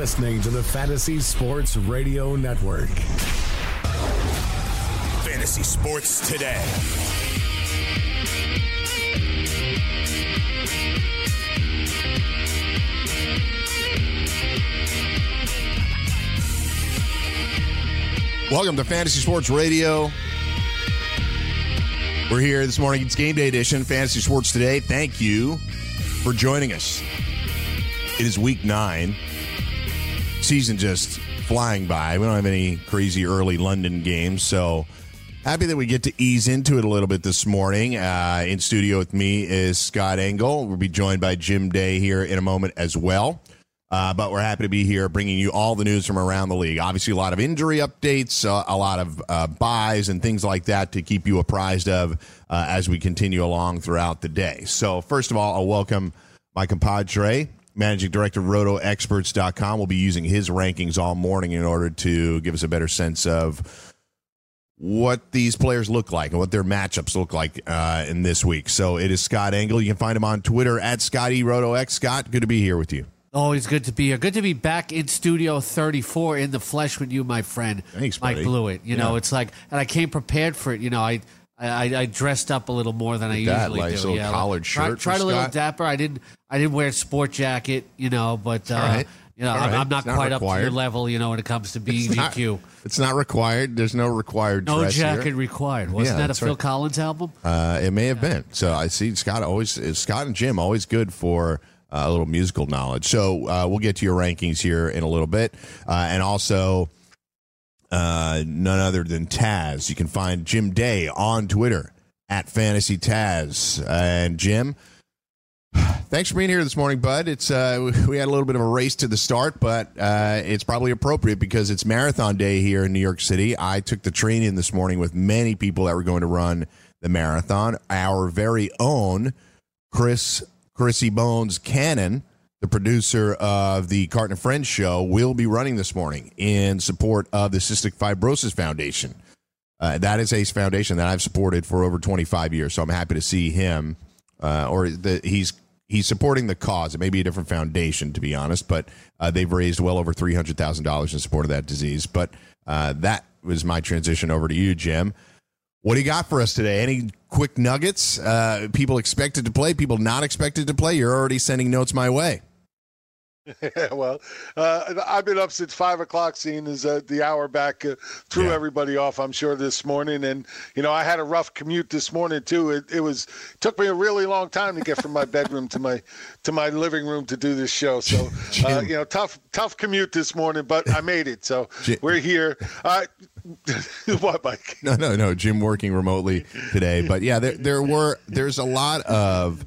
You're listening to the Fantasy Sports Radio Network. Fantasy Sports Today. Welcome to Fantasy Sports Radio. We're here this morning. It's game day edition, Fantasy Sports Today. Thank you for joining us. It is week nine. Season just flying by. We don't have any crazy early London games, so happy that we get to ease into it a little bit this morning. Uh, in studio with me is Scott Engel. We'll be joined by Jim Day here in a moment as well. Uh, but we're happy to be here bringing you all the news from around the league. Obviously, a lot of injury updates, uh, a lot of uh, byes, and things like that to keep you apprised of uh, as we continue along throughout the day. So, first of all, I'll welcome my compadre, managing director of rotoexperts.com. We'll be using his rankings all morning in order to give us a better sense of what these players look like and what their matchups look like uh, in this week. So, it is Scott Engel. You can find him on Twitter at Scotty RotoX. Scott, good to be here with you. Always good to be here. Good to be back in Studio 34 in the flesh with you, my friend. Thanks, Mike buddy. Blewett. You know, it's like, and I came prepared for it. You know, I. I, I dressed up a little more than I that, usually like, do. little yeah, collared try, shirt Tried a little dapper. I didn't. I didn't wear a sport jacket. You know, but uh, right. you know, I'm, right. I'm not not quite up to your level. You know, when it comes to being It's not, GQ. it's not required. There's no required No jacket here. required. Wasn't Yeah, that a Phil right. Collins album? Uh, it may have been. So I see Scott always Scott and Jim always good for uh, a little musical knowledge. So uh, we'll get to your rankings here in a little bit, uh, and also uh, none other than Taz. You can find Jim Day on Twitter at Fantasy Taz. And Jim, thanks for being here this morning, bud. It's uh, we had a little bit of a race to the start, but uh, it's probably appropriate because it's marathon day here in New York City. I took the train in this morning with many people that were going to run the marathon. Our very own Chris Chrissy Bones Cannon, the producer of the Carton and Friends show, will be running this morning in support of the Cystic Fibrosis Foundation. Uh, that is a foundation that I've supported for over 25 years, so I'm happy to see him, uh, or the, he's he's supporting the cause. It may be a different foundation, to be honest, but uh, they've raised well over three hundred thousand dollars in support of that disease. But uh, that was my transition over to you, Jim. What do you got for us today? Any quick nuggets? Uh, people expected to play, people not expected to play. You're already sending notes my way. well, uh, I've been up since five o'clock, seeing as uh, the hour back uh, threw Yeah. everybody off. I'm sure this morning, and you know I had a rough commute this morning too. It, it was took me a really long time to get from my bedroom to my to my living room to do this show. So uh, you know, tough tough commute this morning, but I made it. So Jim. we're here. Uh, what, Mike? No, no, no. Jim working remotely today, but yeah, there there were there's a lot of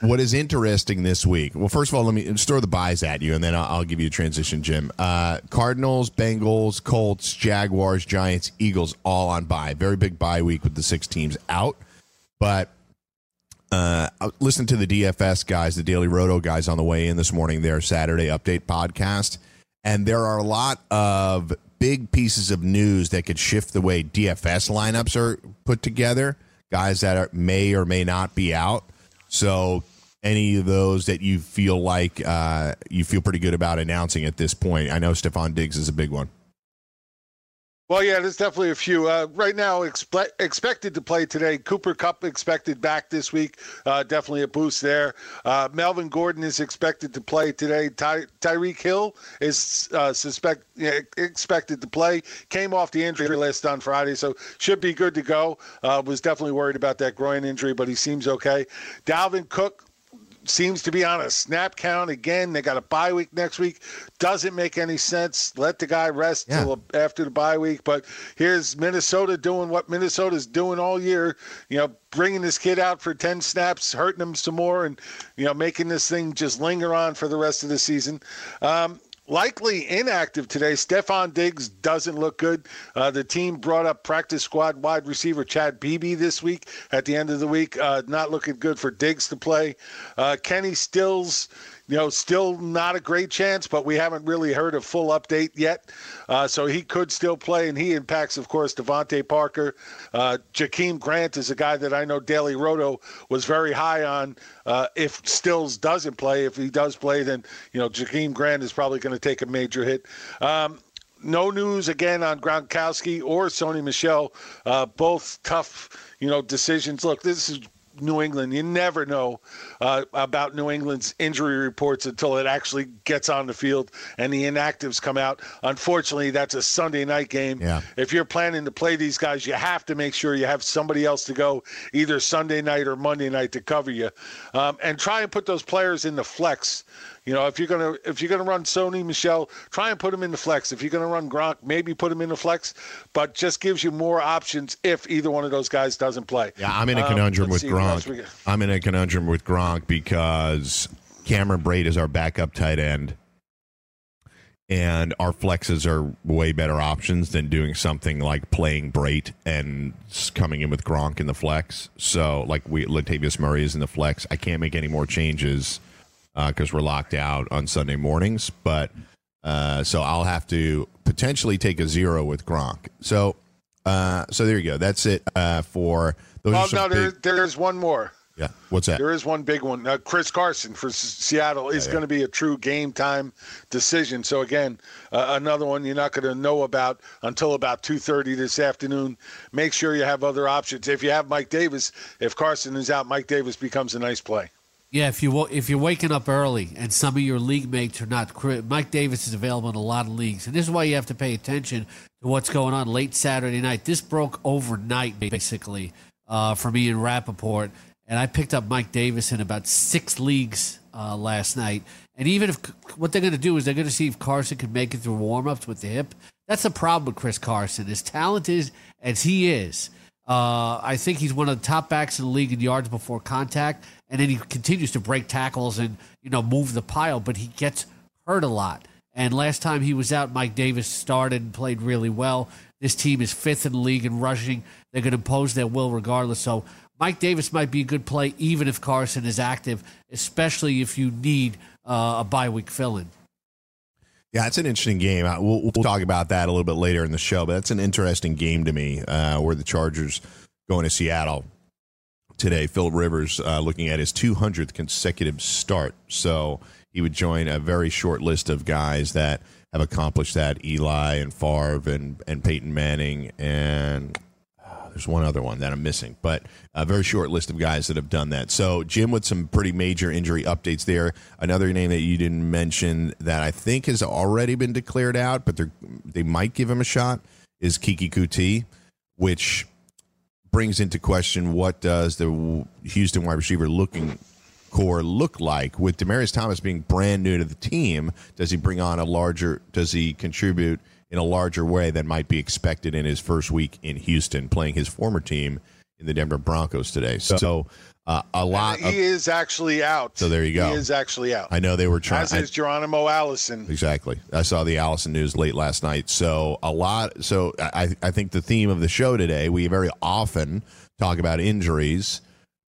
what is interesting this week. Well, first of all, let me store the byes at you, and then I'll, I'll give you a transition, Jim. Uh, Cardinals, Bengals, Colts, Jaguars, Giants, Eagles, all on bye. Very big bye week with the six teams out, but. Uh, I listened to the DFS guys, the Daily Roto guys on the way in this morning, their Saturday update podcast. And there are a lot of big pieces of news that could shift the way DFS lineups are put together. Guys that are, may or may not be out. So, any of those that you feel like uh, you feel pretty good about announcing at this point? I know Stefon Diggs is a big one. Well, yeah, there's definitely a few. Uh, right now, expe- expected to play today. Cooper Kupp expected back this week. Uh, definitely a boost there. Uh, Melvin Gordon is expected to play today. Ty- Tyreek Hill is uh, suspect yeah, expected to play. Came off the injury list on Friday, so should be good to go. Uh, was definitely worried about that groin injury, but he seems okay. Dalvin Cook seems to be on a snap count again. They got a bye week next week. Doesn't make any sense. Let the guy rest Yeah. till after the bye week. But here's Minnesota doing what Minnesota's doing all year. You know, bringing this kid out for 10 snaps, hurting him some more, and, you know, making this thing just linger on for the rest of the season. Um, Likely inactive today. Stefon Diggs doesn't look good. Uh, the team brought up practice squad wide receiver Chad Beebe this week at the end of the week. Uh, not looking good for Diggs to play. Uh, Kenny Stills, you know, still not a great chance, but we haven't really heard a full update yet. Uh, so he could still play, and he impacts, of course, DeVante Parker. Uh, Jakeem Grant is a guy that I know Daily Roto was very high on. Uh, if Stills doesn't play, if he does play, then you know Jakeem Grant is probably going to take a major hit. Um, no news again on Gronkowski or Sony Michel. Uh, both tough, you know, decisions. Look, this is New England. You never know uh, about New England's injury reports until it actually gets on the field and the inactives come out. Unfortunately, that's a Sunday night game. Yeah. If you're planning to play these guys, you have to make sure you have somebody else to go either Sunday night or Monday night to cover you, um, and try and put those players in the flex. You know, if you're gonna if you're gonna run Sony Michel, try and put him in the flex. If you're gonna run Gronk, maybe put him in the flex, but just gives you more options if either one of those guys doesn't play. Yeah, I'm in a Um, conundrum let's with see what else we Gronk. I'm in a conundrum with Gronk because Cameron Brate is our backup tight end, and our flexes are way better options than doing something like playing Brate and coming in with Gronk in the flex. So, like we Latavius Murray is in the flex. I can't make any more changes because we're locked out on Sunday mornings. But uh, so I'll have to potentially take a zero with Gronk. So, uh, so there you go. That's it uh, for those. Oh no, there, big- there's one more. yeah. What's that? There is one big one. Uh, Chris Carson for S- Seattle is going to be a true game time decision. So again, uh, another one you're not going to know about until about 2:30 this afternoon. Make sure you have other options. If you have Mike Davis, if Carson is out, Mike Davis becomes a nice play. Yeah, if you if you're waking up early and some of your league mates are not, Mike Davis is available in a lot of leagues, and this is why you have to pay attention to what's going on late Saturday night. This broke overnight, basically, uh, for me in Rapoport, and I picked up Mike Davis in about six leagues uh, last night. And even if what they're going to do is they're going to see if Carson can make it through warmups with the hip. That's the problem with Chris Carson. As talented as he is, uh, I think he's one of the top backs in the league in yards before contact, and then he continues to break tackles and you know move the pile, but he gets hurt a lot. And last time he was out, Mike Davis started and played really well. This team is fifth in the league in rushing. They're going to impose their will regardless. So Mike Davis might be a good play even if Carson is active, especially if you need uh, a bye week fill in. Yeah, it's an interesting game. We'll, we'll talk about that a little bit later in the show, but that's an interesting game to me. Uh, where the Chargers going to Seattle today. Phil Rivers uh, looking at his 200th consecutive start, so he would join a very short list of guys that have accomplished that: Eli and Favre and and Peyton Manning and uh, there's one other one that I'm missing, but a very short list of guys that have done that. So, Jim, with some pretty major injury updates there. Another name that you didn't mention that I think has already been declared out, but they might give him a shot is Keke Coutee, which brings into question what does the Houston wide receiver looking corps look like with Demaryius Thomas being brand new to the team? Does he bring on a larger? Does he contribute in a larger way than might be expected in his first week in Houston, playing his former team in the Denver Broncos today? So uh, a lot. he Of, is actually out. So there you go. He is actually out. I know they were trying. As is Geronimo Allison. Exactly. I saw the Allison news late last night. So a lot. So I, I think the theme of the show today, we very often talk about injuries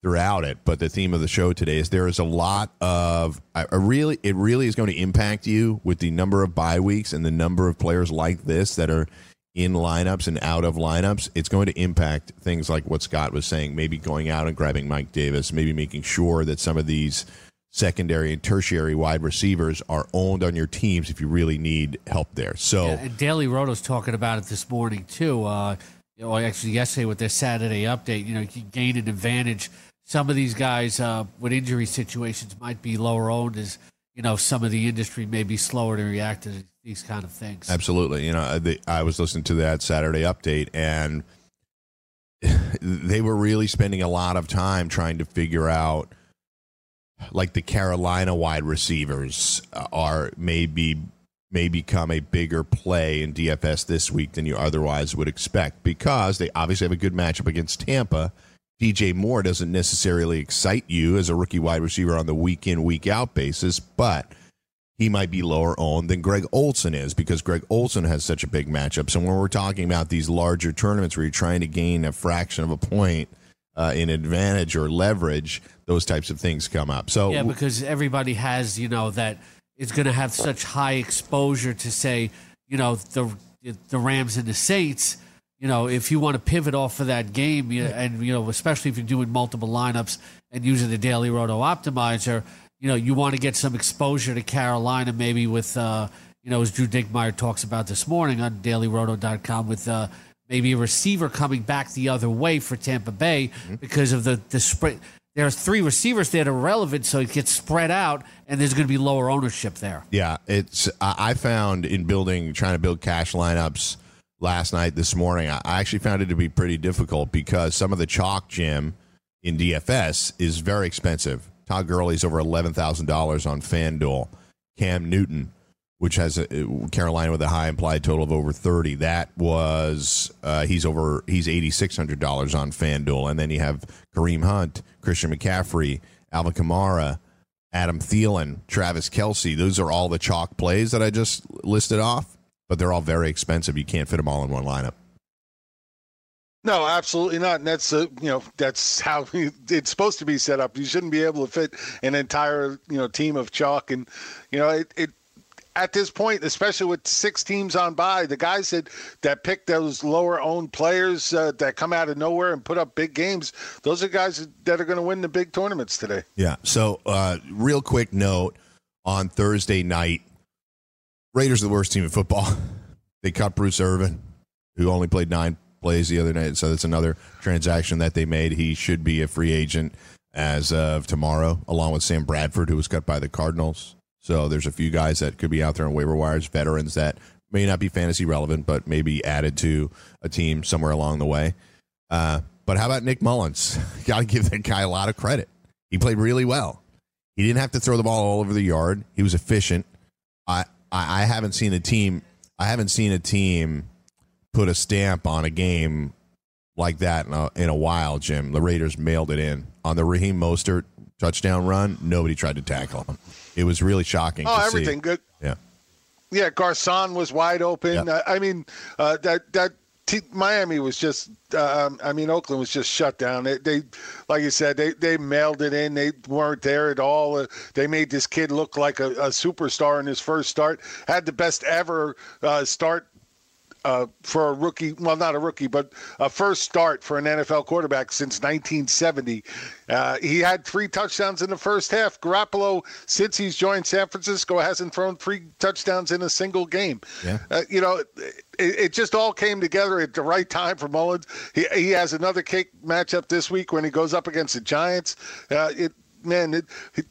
throughout it, but the theme of the show today is there is a lot of I really it really is going to impact you with the number of bye weeks and the number of players like this that are in lineups and out of lineups. It's going to impact things like what Scott was saying, maybe going out and grabbing Mike Davis, maybe making sure that some of these secondary and tertiary wide receivers are owned on your teams if you really need help there. So Yeah, Daily Roto's talking about it this morning too. Uh, you know, actually yesterday with their Saturday update, you know, you gain an advantage. Some of these guys uh, with injury situations might be lower owned, as you know, some of the industry may be slower to react to these kind of things. Absolutely. You know, the, I was listening to that Saturday update, and they were really spending a lot of time trying to figure out like the Carolina wide receivers uh, are maybe may become a bigger play in DFS this week than you otherwise would expect because they obviously have a good matchup against Tampa. DJ Moore doesn't necessarily excite you as a rookie wide receiver on the week in, week out basis, but he might be lower owned than Greg Olsen is because Greg Olsen has such a big matchup. So when we're talking about these larger tournaments where you're trying to gain a fraction of a point uh, in advantage or leverage, those types of things come up. So Yeah, because everybody has, you know, that is going to have such high exposure to say, you know, the the Rams and the Saints. You know, if you want to pivot off of that game, you and you know, especially if you're doing multiple lineups and using the Daily Roto Optimizer, you know, you want to get some exposure to Carolina, maybe with, uh, you know, as Drew Dinkmeyer talks about this morning on DailyRoto.com, with uh, maybe a receiver coming back the other way for Tampa Bay because of the the spread. There are three receivers that are relevant, so it gets spread out, and there's going to be lower ownership there. Yeah, it's I found in building trying to build cash lineups last night this morning. I actually found it to be pretty difficult because some of the chalk Jim in DFS is very expensive. Todd Gurley's over eleven thousand dollars on FanDuel. Cam Newton, which has a, Carolina with a high implied total of over thirty, that was uh, he's over he's eighty six hundred dollars on FanDuel, and then you have Kareem Hunt, Christian McCaffrey, Alvin Kamara. Adam Thielen, Travis Kelce. Those are all the chalk plays that I just listed off, but they're all very expensive. You can't fit them all in one lineup. No, absolutely not. And that's uh, you know that's how it's supposed to be set up. You shouldn't be able to fit an entire you know team of chalk, and you know it. it at this point, especially with six teams on bye, the guys that, that pick those lower owned players uh, that come out of nowhere and put up big games, those are guys that are going to win the big tournaments today. Yeah. So, uh, real quick note on Thursday night, Raiders are the worst team in football. They cut Bruce Irvin, who only played nine plays the other night. So that's another transaction that they made. He should be a free agent as of tomorrow, along with Sam Bradford, who was cut by the Cardinals. So there's a few guys that could be out there on waiver wires, veterans that may not be fantasy relevant, but maybe added to a team somewhere along the way. Uh, but how about Nick Mullens? Got to give that guy a lot of credit. He played really well. He didn't have to throw the ball all over the yard. He was efficient. I I, I haven't seen a team. I haven't seen a team put a stamp on a game like that in a, in a while. Jim, the Raiders mailed it in on the Raheem Mostert touchdown run. Nobody tried to tackle him. It was really shocking. Oh, everything see. good. Yeah. Yeah, Garcon was wide open. Yep. Uh, I mean, uh, that that t- Miami was just. Um, I mean, Oakland was just shut down. They, they, like you said, they they mailed it in. They weren't there at all. Uh, they made this kid look like a, a superstar in his first start. Had the best ever uh, start uh, for a rookie, well, not a rookie, but a first start for an NFL quarterback since 1970. Uh, he had three touchdowns in the first half. Garoppolo, since he's joined San Francisco, hasn't thrown three touchdowns in a single game. Yeah. Uh, you know, it, it just all came together at the right time for Mullens. He, he has another cake matchup this week when he goes up against the Giants. Uh, it, man, it, it,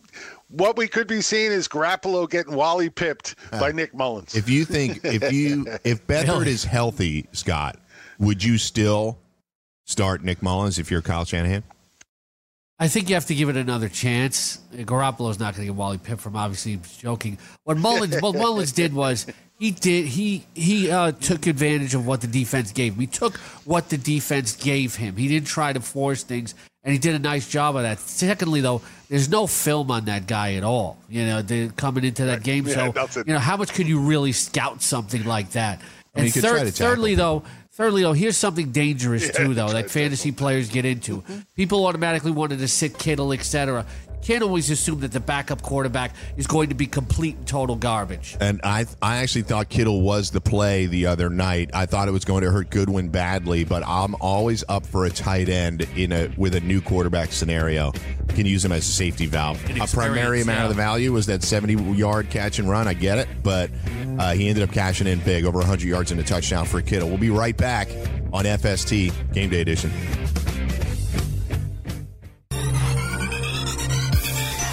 what we could be seeing is Garoppolo getting Wally pipped by Nick Mullens. If you think if you if Beathard is healthy, Scott, would you still start Nick Mullens if you're Kyle Shanahan? I think you have to give it another chance. Garoppolo's not going to get Wally Pipp from obviously joking. What Mullens what Mullens did was he did he he uh, took advantage of what the defense gave him. He took what the defense gave him. He didn't try to force things, and he did a nice job of that. Secondly, though, there's no film on that guy at all. You know, they coming into that game, Yeah, so nothing. you know how much could you really scout something like that? mean, And you could try third, thirdly, him. though, thirdly though, here's something dangerous too, though, that to fantasy players get into. Mm-hmm. People automatically wanted to sit Kittle, etc. Can't always assume that the backup quarterback is going to be complete and total garbage. And I I actually thought Kittle was the play the other night. I thought it was going to hurt Goodwin badly, but I'm always up for a tight end in a with a new quarterback scenario. You can use him as a safety valve. A primary amount of the value was that 70 yard catch and run. I get it, but uh, he ended up cashing in big, over 100 yards and a touchdown for Kittle. We'll be right back on FST Game Day Edition.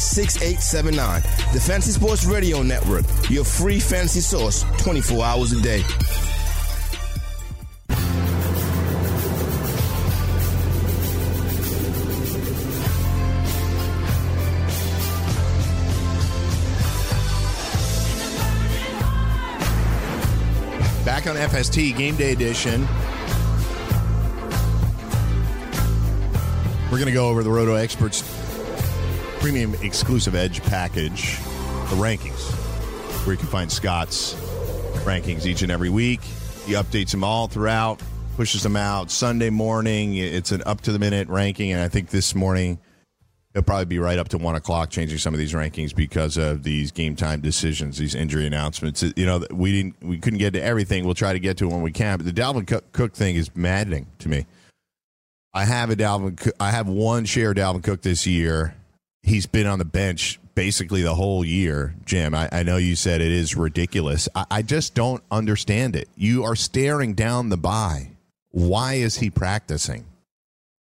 6879. The Fantasy Sports Radio Network, your free fantasy source 24 hours a day. Back on FST Game Day Edition. We're going to go over the Roto Experts Premium Exclusive Edge package, the rankings, where you can find Scott's rankings each and every week. He updates them all throughout, pushes them out Sunday morning. It's an up to the minute ranking, and I think this morning It'll probably be right up to one o'clock changing some of these rankings because of these game time decisions, these injury announcements. You know, we didn't, we couldn't get to everything. We'll try to get to it when we can. But the Dalvin Cook thing is maddening to me. I have a Dalvin, I have one share of Dalvin Cook this year. He's been on the bench basically the whole year. Jim, I, I know you said it is ridiculous. I, I just don't understand it. You are staring down the bye. Why is he practicing?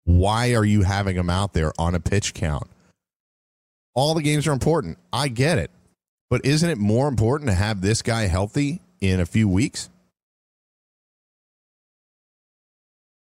Why are you having him out there on a pitch count? All the games are important. I get it. But isn't it more important to have this guy healthy in a few weeks?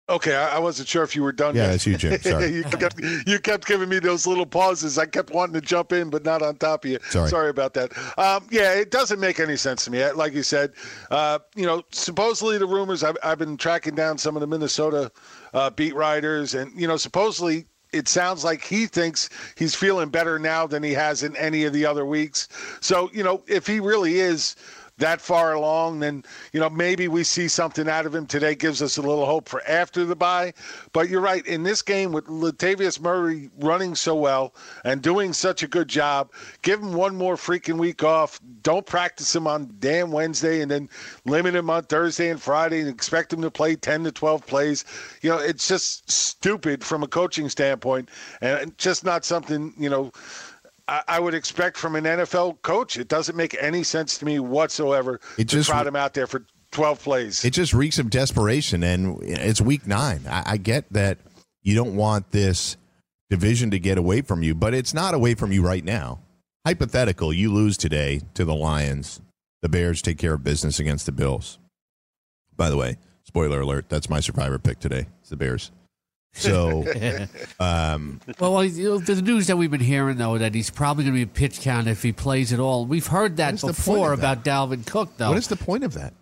Okay, I, I wasn't sure if you were done. Yeah, yet. that's you, Jim. Sorry. you, kept, you kept giving me those little pauses. I kept wanting to jump in, but not on top of you. Sorry. about that. Um, yeah, it doesn't make any sense to me. Like you said, uh, you know, supposedly the rumors. I've, I've been tracking down some of the Minnesota uh, beat writers, and you know, supposedly it sounds like he thinks he's feeling better now than he has in any of the other weeks. So, you know, if he really is that far along, then you know maybe we see something out of him today. Gives us a little hope for after the bye. But you're right. In this game with Latavius Murray running so well and doing such a good job, give him one more freaking week off. Don't practice him on damn Wednesday and then limit him on Thursday and Friday and expect him to play 10 to 12 plays. You know, it's just stupid from a coaching standpoint and just not something you know. I would expect from an NFL coach. It doesn't make any sense to me whatsoever it just, to trot him out there for 12 plays. It just reeks of desperation, and it's week nine. I, I get that you don't want this division to get away from you, but it's not away from you right now. Hypothetical, you lose today to the Lions. The Bears take care of business against the Bills. By the way, spoiler alert, that's my survivor pick today. It's the Bears. So, um, well, you know, the news that we've been hearing though that he's probably going to be a pitch count if he plays at all. We've heard that before about Dalvin Cook, though. What is the point of that?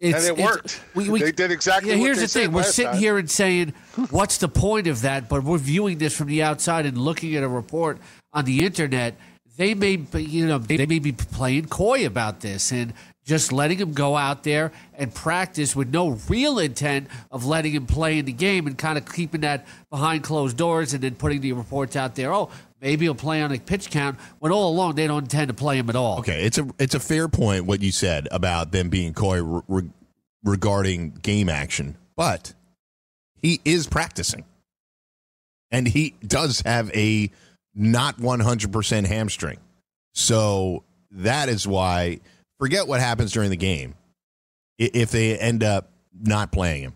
It's, and it worked. We, we, they did exactly. Yeah, here's the thing: we're sitting time. here and saying, "What's the point of that?" But we're viewing this from the outside and looking at a report on the internet. They may, be, you know, they may be playing coy about this, and just letting him go out there and practice with no real intent of letting him play in the game and kind of keeping that behind closed doors and then putting the reports out there. Oh, maybe he'll play on a pitch count when all along they don't intend to play him at all. Okay, it's a it's a fair point what you said about them being coy re- regarding game action, but he is practicing, and he does have a not one hundred percent hamstring, so that is why forget what happens during the game. If they end up not playing him,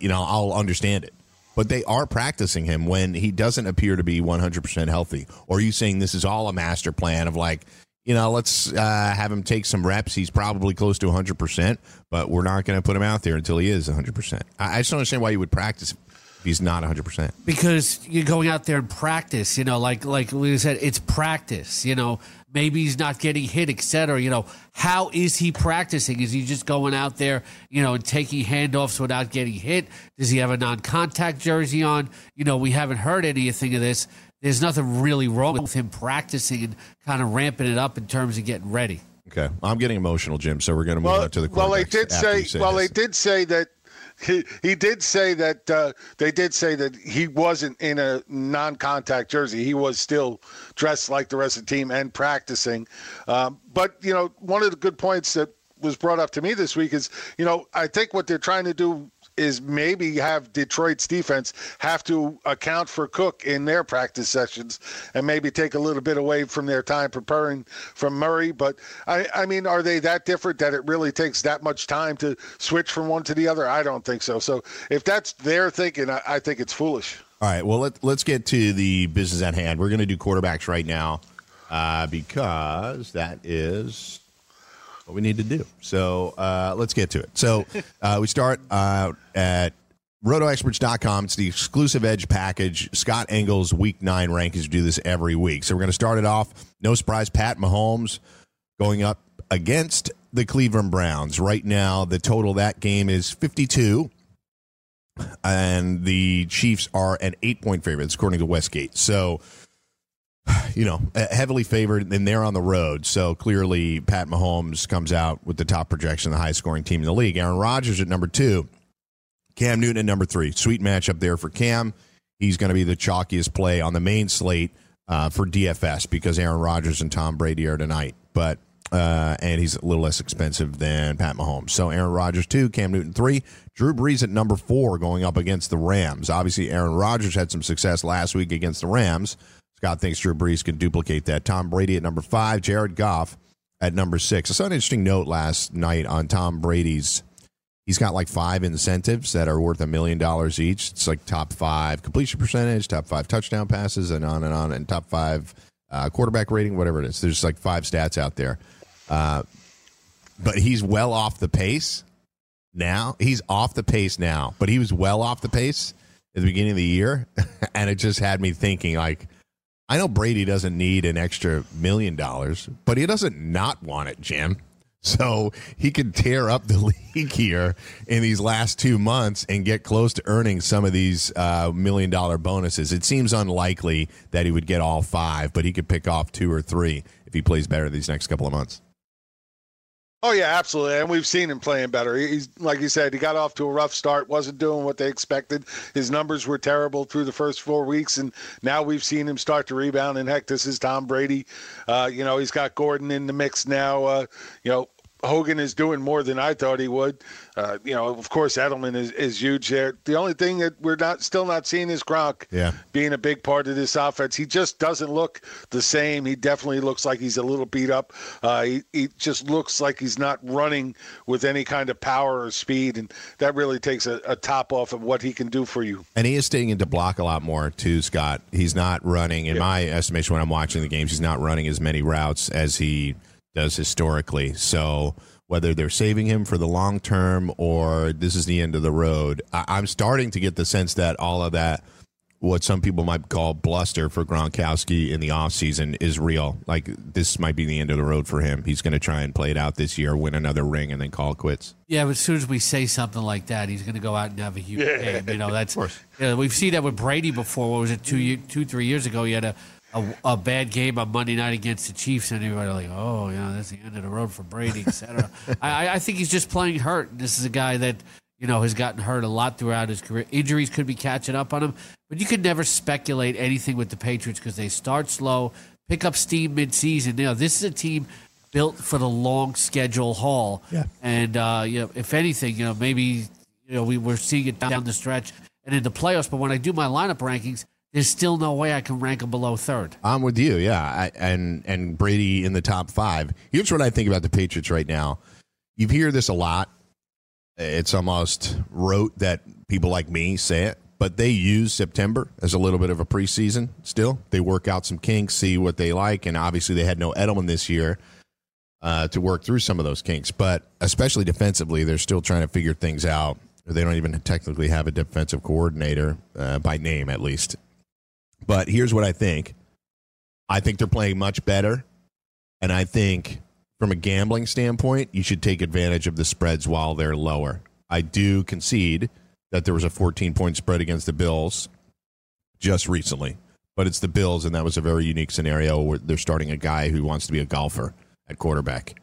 you know, I'll understand it. But they are practicing him when he doesn't appear to be 100% healthy. Or you saying this is all a master plan of like, you know, let's uh, have him take some reps. He's probably close to 100%, but we're not going to put him out there until he is 100%. I, I just don't understand why you would practice if he's not 100%. Because you're going out there and practice, you know, like like we said, it's practice, you know. Maybe he's not getting hit, etc. You know, how is he practicing? Is he just going out there, you know, and taking handoffs without getting hit? Does he have a non-contact jersey on? You know, we haven't heard anything of this. There's nothing really wrong with him practicing and kind of ramping it up in terms of getting ready. Okay, I'm getting emotional, Jim. So we're going to move Well, on to the well, they did after say, well, this. they did say that he, he did say that uh, they did say that he wasn't in a non-contact jersey. He was still dressed like the rest of the team and practicing. Um, but you know, one of the good points that was brought up to me this week is, you know, I think what they're trying to do is maybe have Detroit's defense have to account for Cook in their practice sessions and maybe take a little bit away from their time preparing from Murray. But I, I mean, are they that different that it really takes that much time to switch from one to the other? I don't think so. So if that's their thinking, I, I think it's foolish. All right. Well, let, let's get to the business at hand. We're going to do quarterbacks right now uh, because that is what we need to do. So uh, let's get to it. So uh, we start uh, at rotoexperts.com. It's the exclusive edge package. Scott Engel's week nine rankings. We do this every week. So we're going to start it off. No surprise, Pat Mahomes going up against the Cleveland Browns. Right now, the total that game is 52 and the Chiefs are an eight point favorite, according to Westgate. So, you know, heavily favored, and they're on the road. So clearly, Pat Mahomes comes out with the top projection, the highest scoring team in the league. Aaron Rodgers at number two, Cam Newton at number three. Sweet matchup there for Cam. He's going to be the chalkiest play on the main slate uh, for DFS because Aaron Rodgers and Tom Brady are tonight. But uh, and he's a little less expensive than Pat Mahomes. So Aaron Rodgers two, Cam Newton three, Drew Brees at number four, going up against the Rams. Obviously, Aaron Rodgers had some success last week against the Rams. Scott thinks Drew Brees can duplicate that. Tom Brady at number five, Jared Goff at number six. I saw an interesting note last night on Tom Brady's. He's got like five incentives that are worth a million dollars each. It's like top five completion percentage, top five touchdown passes, and on and on, and top five uh, quarterback rating, whatever it is. There's like five stats out there. Uh, but he's well off the pace now. He's off the pace now, but he was well off the pace at the beginning of the year. and it just had me thinking, like, I know Brady doesn't need an extra million dollars, but he doesn't not want it, Jim. So he could tear up the league here in these last two months and get close to earning some of these uh, million dollar bonuses. It seems unlikely that he would get all five, but he could pick off two or three if he plays better these next couple of months. Oh yeah, absolutely, and we've seen him playing better. He's like you said, he got off to a rough start, wasn't doing what they expected. His numbers were terrible through the first four weeks, and now we've seen him start to rebound. And heck, this is Tom Brady. Uh, you know, he's got Gordon in the mix now. Uh, you know, Hogan is doing more than I thought he would. Uh, you know, of course, Edelman is, is huge there. The only thing that we're not still not seeing is Gronk Yeah. being a big part of this offense. He just doesn't look the same. He definitely looks like he's a little beat up. Uh, he, he just looks like he's not running with any kind of power or speed, and that really takes a, a top off of what he can do for you. And he is staying into block a lot more too, Scott. He's not running, in my estimation, when I'm watching the games, he's not running as many routes as he does historically. So whether they're saving him for the long term or this is the end of the road, I- I'm starting to get the sense that all of that, what some people might call bluster for Gronkowski in the offseason, is real. Like this might be the end of the road for him. He's going to try and play it out this year, win another ring, and then call it quits. Yeah, but as soon as we say something like that, he's going to go out and have a huge game. You know, that's of course. Yeah, we've seen that with Brady before. What was it two, ye- two, three years ago? He had a, a a bad game on Monday night against the Chiefs, and everybody like, oh, you yeah, that's the end of the road for Brady, etc. I, I think he's just playing hurt. This is a guy that you know has gotten hurt a lot throughout his career. Injuries could be catching up on him, but you could never speculate anything with the Patriots because they start slow, pick up steam midseason. You know, this is a team built for the long schedule haul. Yeah. And uh, you know, if anything, you know, maybe you know we were seeing it down the stretch and in the playoffs. But when I do my lineup rankings, there's still no way I can rank them below third. I'm with you, yeah. I, and and Brady in the top five. Here's what I think about the Patriots right now. You hear this a lot. It's almost rote that people like me say it, but they use September as a little bit of a preseason. Still, they work out some kinks, see what they like, and obviously they had no Edelman this year uh, to work through some of those kinks. But especially defensively, they're still trying to figure things out. They don't even technically have a defensive coordinator uh, by name, at least. But here's what I think. I think they're playing much better. And I think from a gambling standpoint, you should take advantage of the spreads while they're lower. I do concede that there was a 14 point spread against the Bills just recently, but it's the Bills, and that was a very unique scenario where they're starting a guy who wants to be a golfer at quarterback.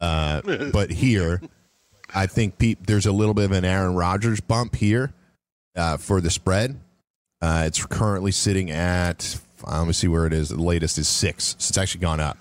Uh, but here, I think Pete, there's a little bit of an Aaron Rodgers bump here uh, for the spread. Uh, it's currently sitting at, let me see where it is. The latest is six. So it's actually gone up.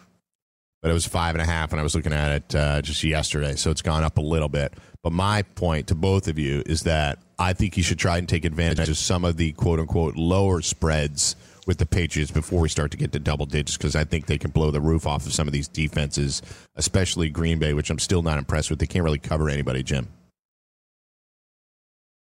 But it was five and a half, and I was looking at it uh, just yesterday. So it's gone up a little bit. But my point to both of you is that I think you should try and take advantage of some of the quote unquote lower spreads with the Patriots before we start to get to double digits because I think they can blow the roof off of some of these defenses, especially Green Bay, which I'm still not impressed with. They can't really cover anybody, Jim.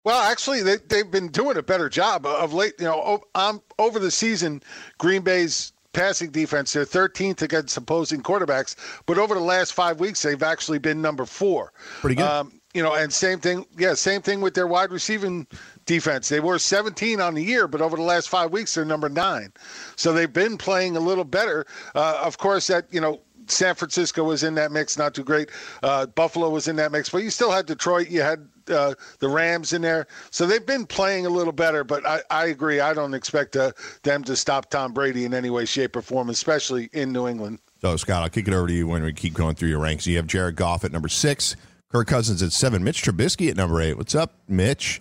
Well, actually, they, they've been doing a better job of late. You know, um, over the season, Green Bay's passing defense, they're 13th against opposing quarterbacks, but over the last five weeks, they've actually been number four. Pretty good. Um, you know, and same thing, yeah, same thing with their wide receiving defense. They were 17 on the year, but over the last five weeks, they're number nine. So they've been playing a little better. Uh, of course, that you know San Francisco was in that mix, not too great. Uh, Buffalo was in that mix, but you still had Detroit. You had uh, the Rams in there, so they've been playing a little better. But I, I agree. I don't expect uh, them to stop Tom Brady in any way, shape, or form, especially in New England. So Scott, I'll kick it over to you when we keep going through your ranks. You have Jared Goff at number six, Kirk Cousins at seven, Mitch Trubisky at number eight. What's up, Mitch?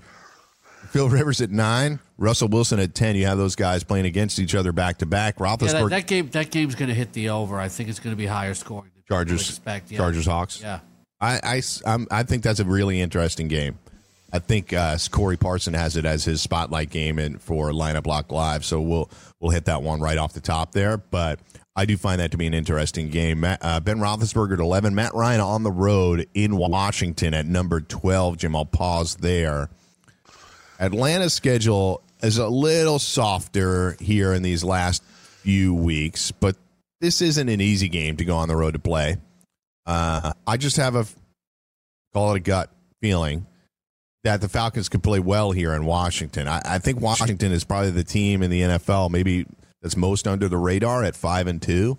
Phil Rivers at nine, Russell Wilson at ten. You have those guys playing against each other back to back. Roethlisberger. Yeah, that, that, game, that game's going to hit the over. I think it's going to be higher scoring. Chargers, expect, yeah. Chargers, Hawks. Yeah, I, I, I'm, I think that's a really interesting game. I think uh, Corey Parson has it as his spotlight game in, for lineup block live, so we'll we'll hit that one right off the top there. But I do find that to be an interesting game. Matt, uh, ben Roethlisberger at eleven, Matt Ryan on the road in Washington at number twelve. Jim, I'll pause there. Atlanta's schedule is a little softer here in these last few weeks, but this isn't an easy game to go on the road to play. Uh, I just have a call it a gut feeling that the Falcons could play well here in Washington. I, I, think Washington is probably the team in the NFL maybe that's most under the radar at five and two.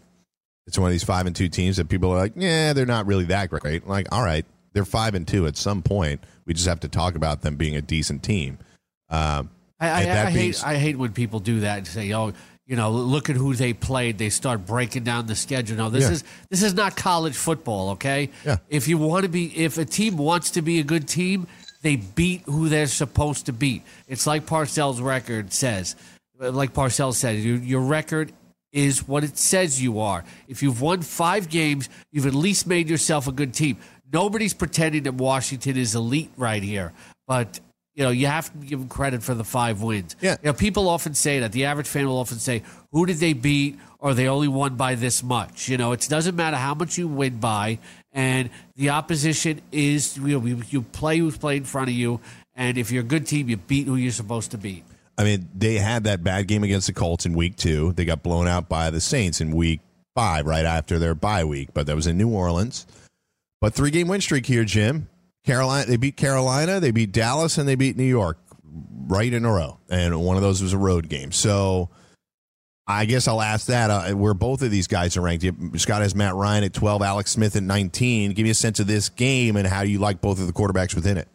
It's one of these five and two teams that people are like, yeah, they're not really that great. Like, all right, they're five and two at some point. We just have to talk about them being a decent team. Um, I, I, I hate I hate when people do that and say, "Oh, you know, look at who they played." They start breaking down the schedule. No, this yeah. is this is not college football. Okay, yeah. if you want to be, if a team wants to be a good team, they beat who they're supposed to beat. It's like Parcells' record says. Like Parcells said, your, your record is what it says you are. If you've won five games, you've at least made yourself a good team. Nobody's pretending that Washington is elite right here, but you know, you have to give them credit for the five wins. Yeah. You know, people often say that. The average fan will often say, who did they beat or they only won by this much? You know, it doesn't matter how much you win by. And the opposition is, you know, you play who's played in front of you. And if you're a good team, you beat who you're supposed to beat. I mean, they had that bad game against the Colts in week two. They got blown out by the Saints in week five, right after their bye week. But that was in New Orleans. But three game win streak here, Jim. Carolina, they beat Carolina, they beat Dallas, and they beat New York right in a row. And one of those was a road game. So I guess I'll ask that uh, where both of these guys are ranked. Scott has Matt Ryan at 12, Alex Smith at 19. Give me a sense of this game and how you like both of the quarterbacks within it.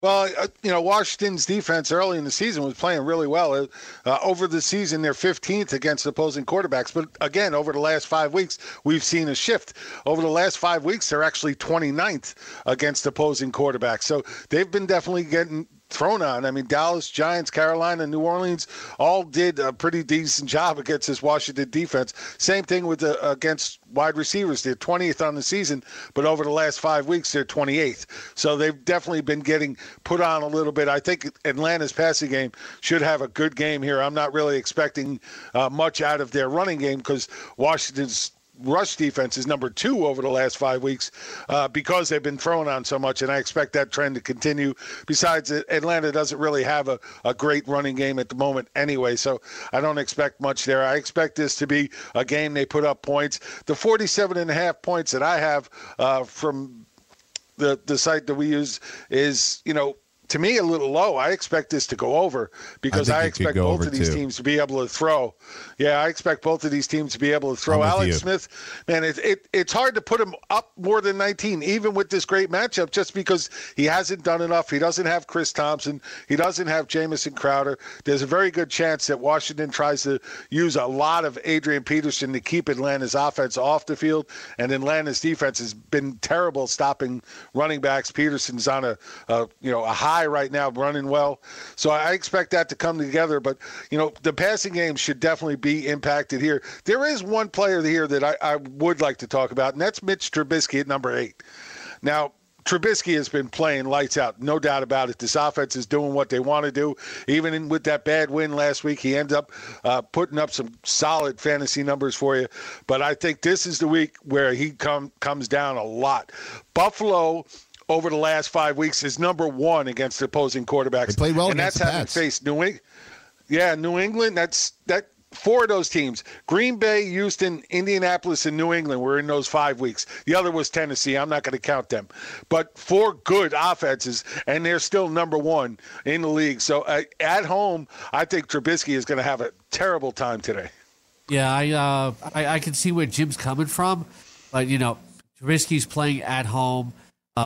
Well, uh, you know, Washington's defense early in the season was playing really well. Uh, uh over the season, they're 15th against opposing quarterbacks. But again, over the last five weeks, we've seen a shift. Over the last five weeks, they're actually 29th against opposing quarterbacks. So they've been definitely getting thrown on. I mean, Dallas, Giants, Carolina, New Orleans all did a pretty decent job against this Washington defense. Same thing with the against wide receivers. They're 20th on the season, but over the last five weeks, they're 28th. So they've definitely been getting put on a little bit. I think Atlanta's passing game should have a good game here. I'm not really expecting uh, much out of their running game because Washington's rush defense is number two over the last five weeks uh, because they've been thrown on so much, and I expect that trend to continue. Besides, Atlanta doesn't really have a, a great running game at the moment anyway, so I don't expect much there. I expect this to be a game they put up points. The 47 and a half points that I have uh, from the the site that we use is, you know, to me a little low. I expect this to go over because I, I expect both of these too. teams to be able to throw. Yeah, I expect both of these teams to be able to throw. Alex you. Smith, man, it, it, it's hard to put him up more than 19, even with this great matchup, just because he hasn't done enough. He doesn't have Chris Thompson. He doesn't have Jamison Crowder. There's a very good chance that Washington tries to use a lot of Adrian Peterson to keep Atlanta's offense off the field, and Atlanta's defense has been terrible stopping running backs. Peterson's on a, a you know a high right now, running well. So I expect that to come together. But you know the passing game should definitely be impacted here. There is one player here that I, I would like to talk about, and that's Mitch Trubisky at number eight. Now, Trubisky has been playing lights out, no doubt about it. This offense is doing what they want to do. Even in, with that bad win last week, he ends up uh, putting up some solid fantasy numbers for you. But I think this is the week where he come comes down a lot. Buffalo over the last five weeks is number one against opposing quarterbacks. They played well, and that's having faced New England. Yeah, New England. That's that four of those teams green bay houston indianapolis and new england were in those five weeks the other was tennessee i'm not going to count them but four good offenses and they're still number one in the league so uh, at home i think Trubisky is going to have a terrible time today yeah I, uh, I, I can see where jim's coming from but you know Trubisky's playing at home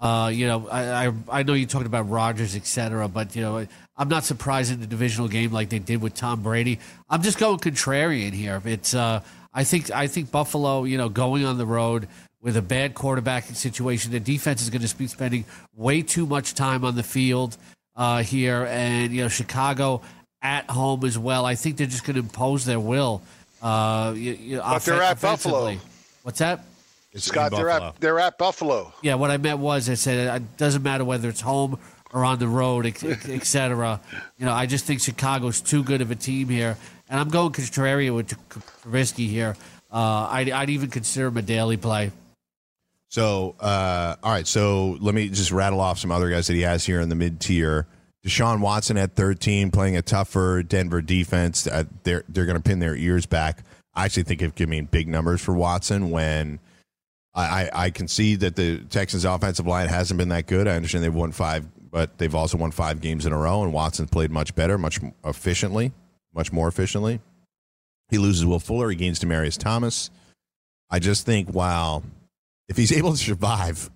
uh, you know, I, I, I know you talked about Rodgers, et cetera, but you know, I'm not surprised in the divisional game like they did with Tom Brady. I'm just going contrarian here. It's uh, I think I think Buffalo, you know, going on the road with a bad quarterbacking situation, the defense is going to be spending way too much time on the field uh, here, and you know, Chicago at home as well. I think they're just going to impose their will. Uh, you, you, but they're at Buffalo. What's that? It's Scott, they're at they're at Buffalo. Yeah, what I meant was I said it doesn't matter whether it's home or on the road, etc. you know, I just think Chicago's too good of a team here, and I'm going contrarian with Trubisky here. Uh, I'd, I'd even consider him a daily play. So, uh, all right. So let me just rattle off some other guys that he has here in the mid tier. Deshaun Watson at 13, playing a tougher Denver defense. Uh, they're they're going to pin their ears back. I actually think it could mean big numbers for Watson when I, I, can see that the Texans' offensive line hasn't been that good. I understand they've won five, but they've also won five games in a row, and Watson's played much better, much efficiently, much more efficiently. He loses Will Fuller. He gains Demaryius Thomas. I just think, wow, if he's able to survive,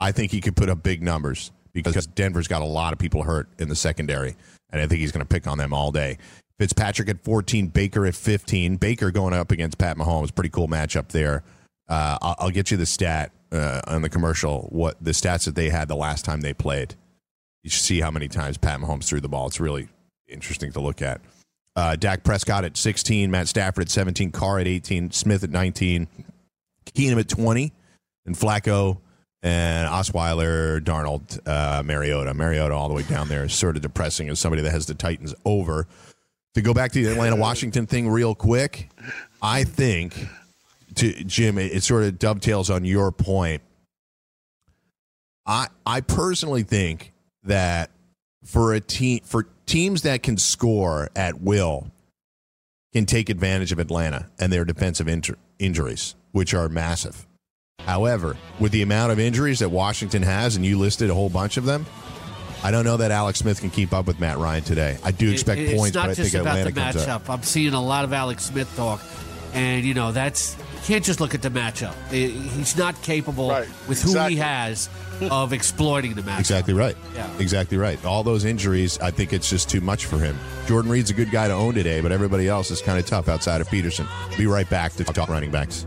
I think he could put up big numbers because Denver's got a lot of people hurt in the secondary, and I think he's going to pick on them all day. Fitzpatrick at 14, Baker at 15. Baker going up against Pat Mahomes, pretty cool matchup there. Uh, I'll, I'll, get you the stat uh, on the commercial. What the stats that they had the last time they played. You should see how many times Pat Mahomes threw the ball. It's really interesting to look at. Uh, Dak Prescott at 16, Matt Stafford at 17, Carr at 18, Smith at 19, Keenum at 20, and Flacco and Osweiler, Darnold, uh, Mariota. Mariota all the way down there is sort of depressing as somebody that has the Titans over. To go back to the Atlanta Washington thing real quick, I think to Jim, it, it sort of dovetails on your point. I I personally think that for a team for teams that can score at will can take advantage of Atlanta and their defensive inter- injuries, which are massive. However, with the amount of injuries that Washington has, and you listed a whole bunch of them, I don't know that Alex Smith can keep up with Matt Ryan today. I do expect it, points, but I think Atlanta comes up. I'm seeing a lot of Alex Smith talk, and you know that's can't just look at the matchup. He's not capable right. with who he has of exploiting the matchup. Exactly right. Yeah. Exactly right. All those injuries, I think it's just too much for him. Jordan Reed's a good guy to own today, but everybody else is kind of tough outside of Peterson. Be right back to talk running backs.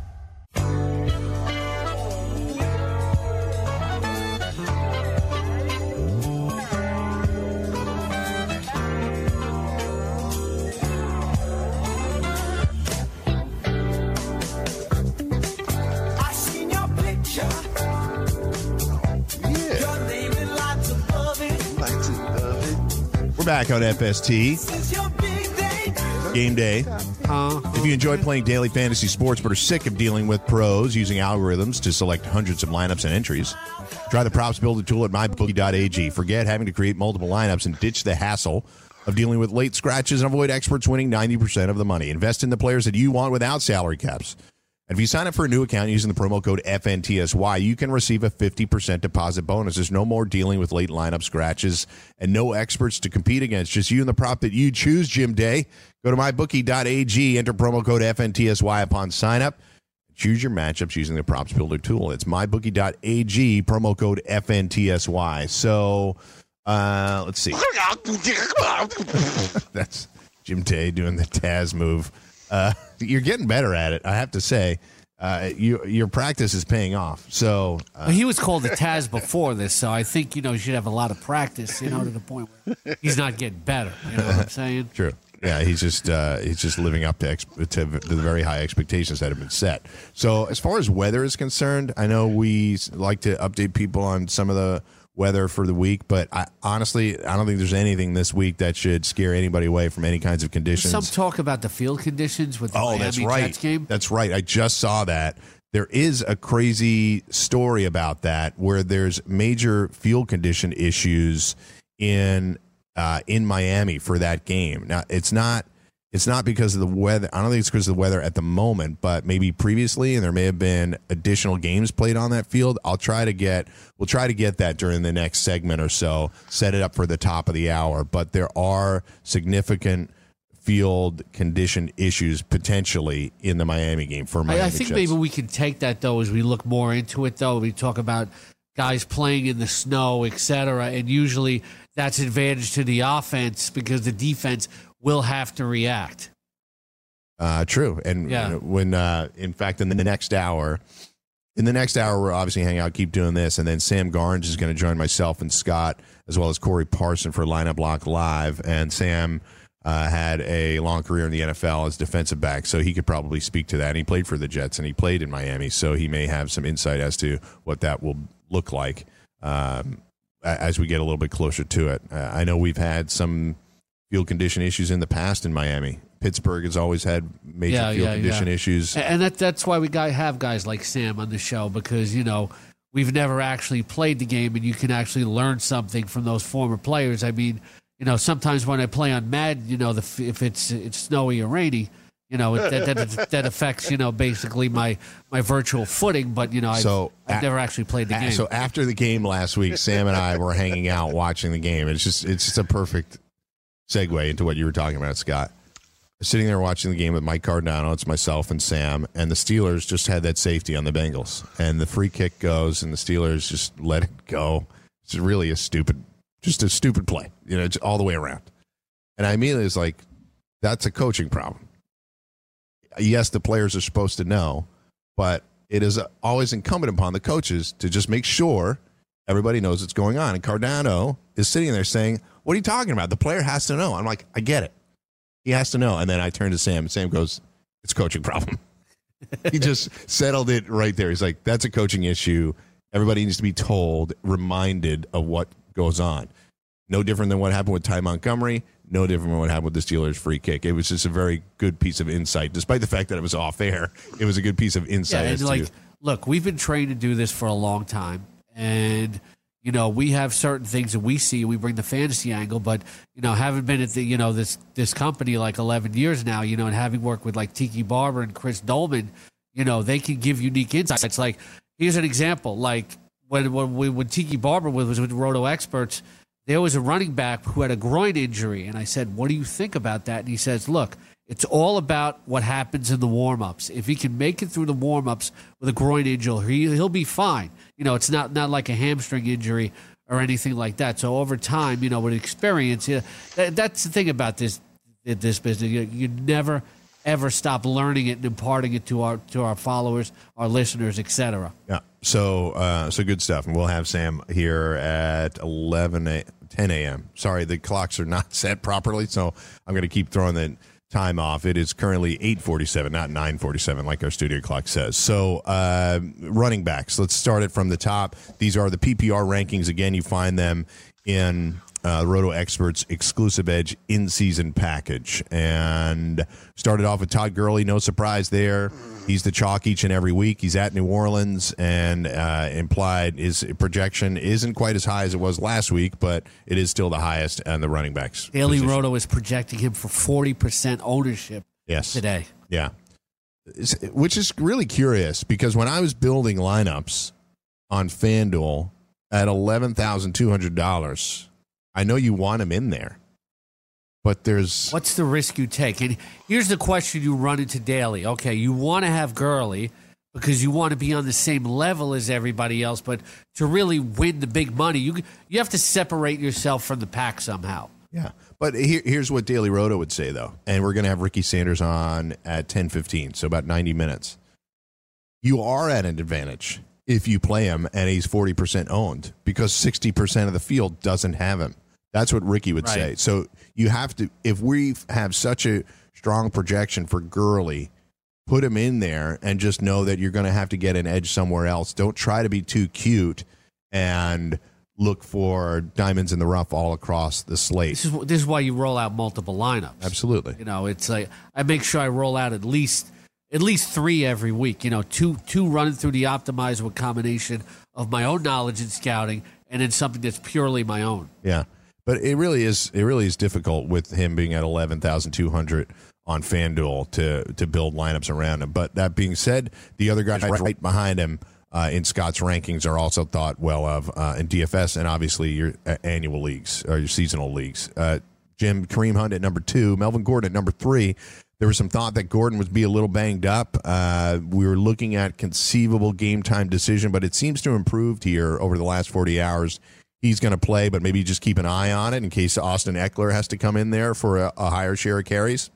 Back on FST. Game day. If you enjoy playing daily fantasy sports but are sick of dealing with pros using algorithms to select hundreds of lineups and entries, try the props builder tool at mybookie.ag. Forget having to create multiple lineups and ditch the hassle of dealing with late scratches and avoid experts winning 90% of the money. Invest in the players that you want without salary caps. And if you sign up for a new account using the promo code FNTSY, you can receive a 50% deposit bonus. There's no more dealing with late lineup scratches and no experts to compete against. Just you and the prop that you choose, Jim Day. Go to mybookie.ag, enter promo code FNTSY upon sign up. Choose your matchups using the props builder tool. It's mybookie.ag, promo code FNTSY. So uh, let's see. That's Jim Day doing the Taz move. Uh, you're getting better at it, I have to say. Uh, you, your practice is paying off. So uh, Well, he was called the Taz before this, so I think you know you should have a lot of practice, you know, to the point where he's not getting better. You know what I'm saying? True. Yeah, he's just uh, he's just living up to, ex- to to the very high expectations that have been set. So as far as weather is concerned, I know we like to update people on some of the weather for the week, but I, honestly, I don't think there's anything this week that should scare anybody away from any kinds of conditions. Some talk about the field conditions with the Oh, Miami that's right. Jets game. That's right. I just saw that. There is a crazy story about that where there's major field condition issues in uh, in Miami for that game. Now it's not it's not because of the weather. I don't think it's because of the weather at the moment, but maybe previously, and there may have been additional games played on that field. I'll try to get we'll try to get that during the next segment or so. Set it up for the top of the hour, but there are significant field condition issues potentially in the Miami game for Miami. I, I think Jets. maybe we can take that though as we look more into it. Though we talk about guys playing in the snow, etc., and usually that's advantage to the offense because the defense will have to react. Uh, true. And Yeah. when, uh, in fact, in the next hour, in the next hour, we're obviously hanging out, keep doing this. And then Sam Garnes is going to join myself and Scott, as well as Corey Parson for Lineup Block Live. And Sam uh, had a long career in the NFL as defensive back, so he could probably speak to that. And he played for the Jets and he played in Miami, so he may have some insight as to what that will look like um, as we get a little bit closer to it. Uh, I know we've had some field condition issues in the past in Miami. Pittsburgh has always had major Yeah, field yeah, condition yeah. issues. And that that's why we got have guys like Sam on the show because you know we've never actually played the game and you can actually learn something from those former players. I mean, you know, sometimes when I play on Madden, you know, the, if it's it's snowy or rainy, you know, it, that, that that affects you know basically my my virtual footing. But you know, I've, So, I've never actually played the game. So after the game last week, Sam and I were hanging out watching the game. It's just it's just a perfect segue into what you were talking about, Scott. Sitting there watching the game with Mike Cardano, it's myself and Sam, and the Steelers just had that safety on the Bengals, and the free kick goes, and the Steelers just let it go. It's really a stupid, just a stupid play, you know, it's all the way around. And I immediately was like, that's a coaching problem. Yes, the players are supposed to know, but it is always incumbent upon the coaches to just make sure everybody knows what's going on. And Cardano is sitting there saying, What are you talking about? The player has to know. I'm like, I get it. He has to know. And then I turn to Sam, and Sam goes, It's a coaching problem. he just settled it right there. He's like, That's a coaching issue. Everybody needs to be told, reminded of what goes on. No different than what happened with Ty Montgomery. No different than what happened with the Steelers' free kick. It was just a very good piece of insight, despite the fact that it was off air. It was a good piece of insight. Yeah, and to- like, look, we've been trained to do this for a long time, and you know, we have certain things that we see. We bring the fantasy angle, but you know, having been at the you know this this company like eleven years now, you know, and having worked with like Tiki Barber and Chris Doleman, you know, they can give unique insights. It's like here's an example, like when when we, when Tiki Barber was with Roto Experts, there was a running back who had a groin injury, and I said, "What do you think about that?" And he says, "Look." It's all about what happens in the warm ups. If he can make it through the warm ups with a groin injury, he, he'll be fine. You know, it's not, not like a hamstring injury or anything like that. So over time, you know, with experience, yeah, that, that's the thing about this this business. You, you never ever stop learning it and imparting it to our to our followers, our listeners, etc. Yeah. So, uh, so good stuff. And we'll have Sam here at 11, a, 10 a.m. Sorry, the clocks are not set properly. So I'm going to keep throwing the time off. It is currently 847, not 947 like our studio clock says. So, uh, running backs, let's start it from the top. These are the PPR rankings. Again, you find them in uh, Roto Experts exclusive edge in season package. And started off with Todd Gurley, no surprise there. He's the chalk each and every week. He's at New Orleans, and uh, implied his projection isn't quite as high as it was last week, but it is still the highest on the running backs. Daily position. Roto is projecting him for 40% ownership Yes. today. Yeah. Which is really curious because when I was building lineups on FanDuel at $11,200, I know you want him in there. But there's What's the risk you take? And here's the question you run into daily. Okay, you want to have Gurley because you want to be on the same level as everybody else, but to really win the big money, you you have to separate yourself from the pack somehow. Yeah. But here, here's what Daily Roto would say, though. And we're going to have Ricky Sanders on at 10.15, so about 90 minutes. You are at an advantage if you play him and he's 40% owned because 60% of the field doesn't have him. That's what Ricky would Right. say. So you have to, if we have such a strong projection for Gurley, put him in there and just know that you're going to have to get an edge somewhere else. Don't try to be too cute and look for diamonds in the rough all across the slate. This is this is why you roll out multiple lineups. Absolutely. You know, it's like I make sure I roll out at least at least three every week. You know, two two running through the optimizer with combination of my own knowledge and scouting, and then something that's purely my own. Yeah, but it really is it really is difficult with him being at eleven thousand two hundred on FanDuel to to build lineups around him. But that being said, the other guys right behind him uh, in Scott's rankings are also thought well of uh, in DFS and obviously your uh, annual leagues or your seasonal leagues. Uh, Jim Kareem Hunt at number two, Melvin Gordon at number three. There was some thought that Gordon would be a little banged up. Uh, we were looking at conceivable game time decision, but it seems to have improved here over the last 40 hours. He's going to play, but maybe just keep an eye on it in case Austin Ekeler has to come in there for a, a higher share of carries.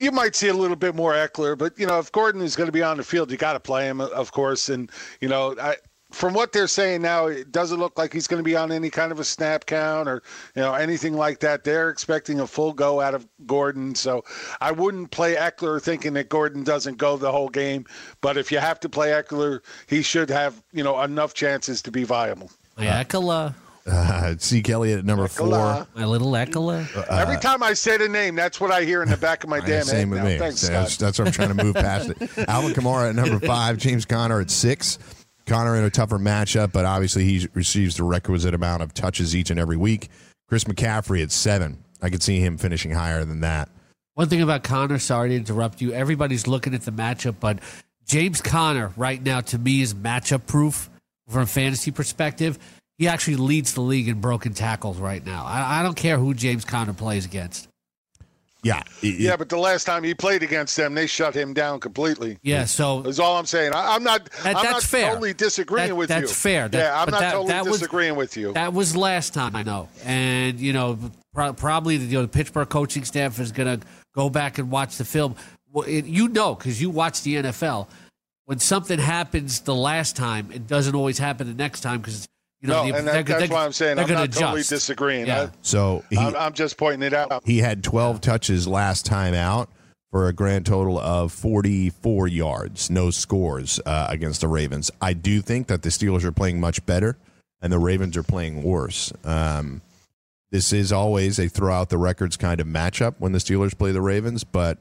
you might see a little bit more Ekeler, but you know, if Gordon is going to be on the field, you got to play him, of course. And you know, I, from what they're saying now, it doesn't look like he's going to be on any kind of a snap count or you know anything like that. They're expecting a full go out of Gordon, so I wouldn't play Ekeler thinking that Gordon doesn't go the whole game. But if you have to play Ekeler, he should have you know enough chances to be viable. My uh, Ekeler, Uh, Zeke Elliott at number four. Ekeler. my little Ekeler. Uh, uh, Every time I say the name, that's what I hear in the back of my Yeah, damn same head. with now. me. Thanks, that's, Scott. that's what I'm trying to move past it. Alvin Kamara at number five, James Conner at six. Conner in a tougher matchup, but obviously he receives the requisite amount of touches each and every week. Chris McCaffrey at seven. I could see him finishing higher than that. One thing about Conner, sorry to interrupt you. Everybody's looking at the matchup, but James Conner right now to me is matchup proof from a fantasy perspective. He actually leads the league in broken tackles right now. I, I don't care who James Conner plays against. Yeah. it- Yeah, but the last time he played against them, they shut him down completely. Yeah, so That's all I'm saying. I, I'm not. That- I'm that's not fair. totally disagreeing That- with you. that's fair. That- yeah, I'm not that- totally that was- disagreeing with you. That was last time, I know. And, you know, pro- probably the, you know, the Pittsburgh coaching staff is going to go back and watch the film. Well, it, you know, because you watch the NFL. When something happens the last time, it doesn't always happen the next time because, you know, no, the, and that, that's they're, why I'm saying I'm gonna not totally disagreeing. Yeah. So he, I, I'm, I'm just pointing it out. he had 12 touches last time out for a grand total of 44 yards, no scores uh, against the Ravens. I do think that the Steelers are playing much better and the Ravens are playing worse. Um, this is always a throw out the records kind of matchup when the Steelers play the Ravens, but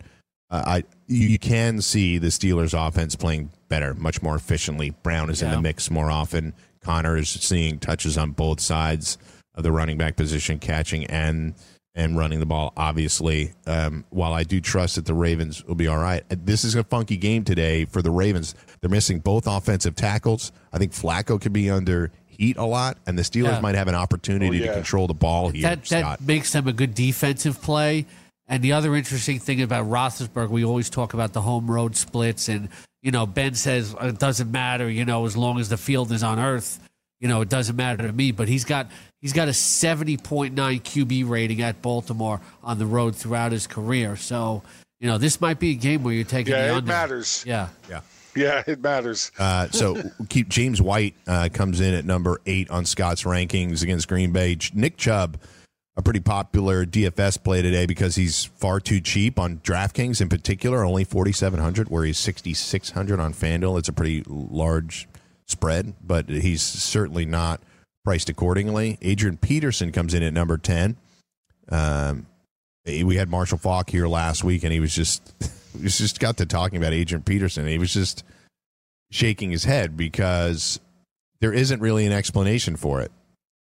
uh, I you, you can see the Steelers offense playing better, much more efficiently. Brown is in the mix more often. Conner is seeing touches on both sides of the running back position, catching and and running the ball. Obviously, um, while I do trust that the Ravens will be all right, this is a funky game today for the Ravens. They're missing both offensive tackles. I think Flacco could be under heat a lot, and the Steelers Yeah. might have an opportunity Oh, yeah. to control the ball here. that, Scott. that makes them a good defensive play. And the other interesting thing about Roethlisberger, we always talk about the home road splits, and you know Ben says it doesn't matter, you know, as long as the field is on Earth, you know, it doesn't matter to me. But he's got he's got a seventy point nine QB rating at Baltimore on the road throughout his career. So you know, this might be a game where you're taking Yeah, the it under. matters. Yeah, yeah. Yeah, it matters. Uh, so keep James White uh, comes in at number eight on Scott's rankings against Green Bay. Nick Chubb, a pretty popular DFS play today because he's far too cheap on DraftKings in particular, only forty seven hundred, where he's sixty six hundred on FanDuel. It's a pretty large spread, but he's certainly not priced accordingly. Adrian Peterson comes in at number 10. Um, we had Marshall Faulk here last week, and he was just he just got to talking about Adrian Peterson. he was just shaking his head because there isn't really an explanation for it.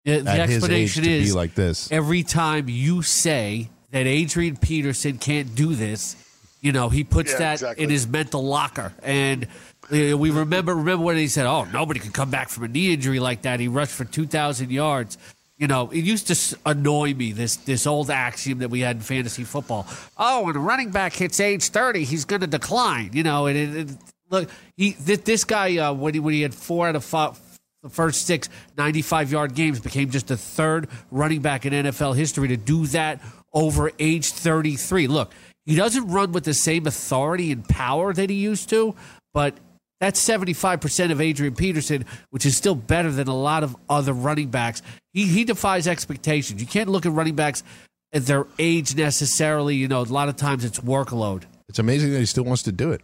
The, the At his age explanation to be is like this. every time you say that Adrian Peterson can't do this, you know, he puts Yeah, that exactly. in his mental locker. And we remember remember when he said, "Oh, nobody can come back from a knee injury like that." He rushed for two thousand yards. You know, it used to annoy me this this old axiom that we had in fantasy football. Oh, when a running back hits age thirty, he's going to decline. You know, and it, it, look, he th- this guy uh, when he when he had four out of five, the first six 95 yard games became just the third running back in NFL history to do that over age 33. Look, he doesn't run with the same authority and power that he used to, but that's 75% of Adrian Peterson, which is still better than a lot of other running backs. He, he defies expectations. You can't look at running backs at their age necessarily. You know, a lot of times it's workload. It's amazing that he still wants to do it.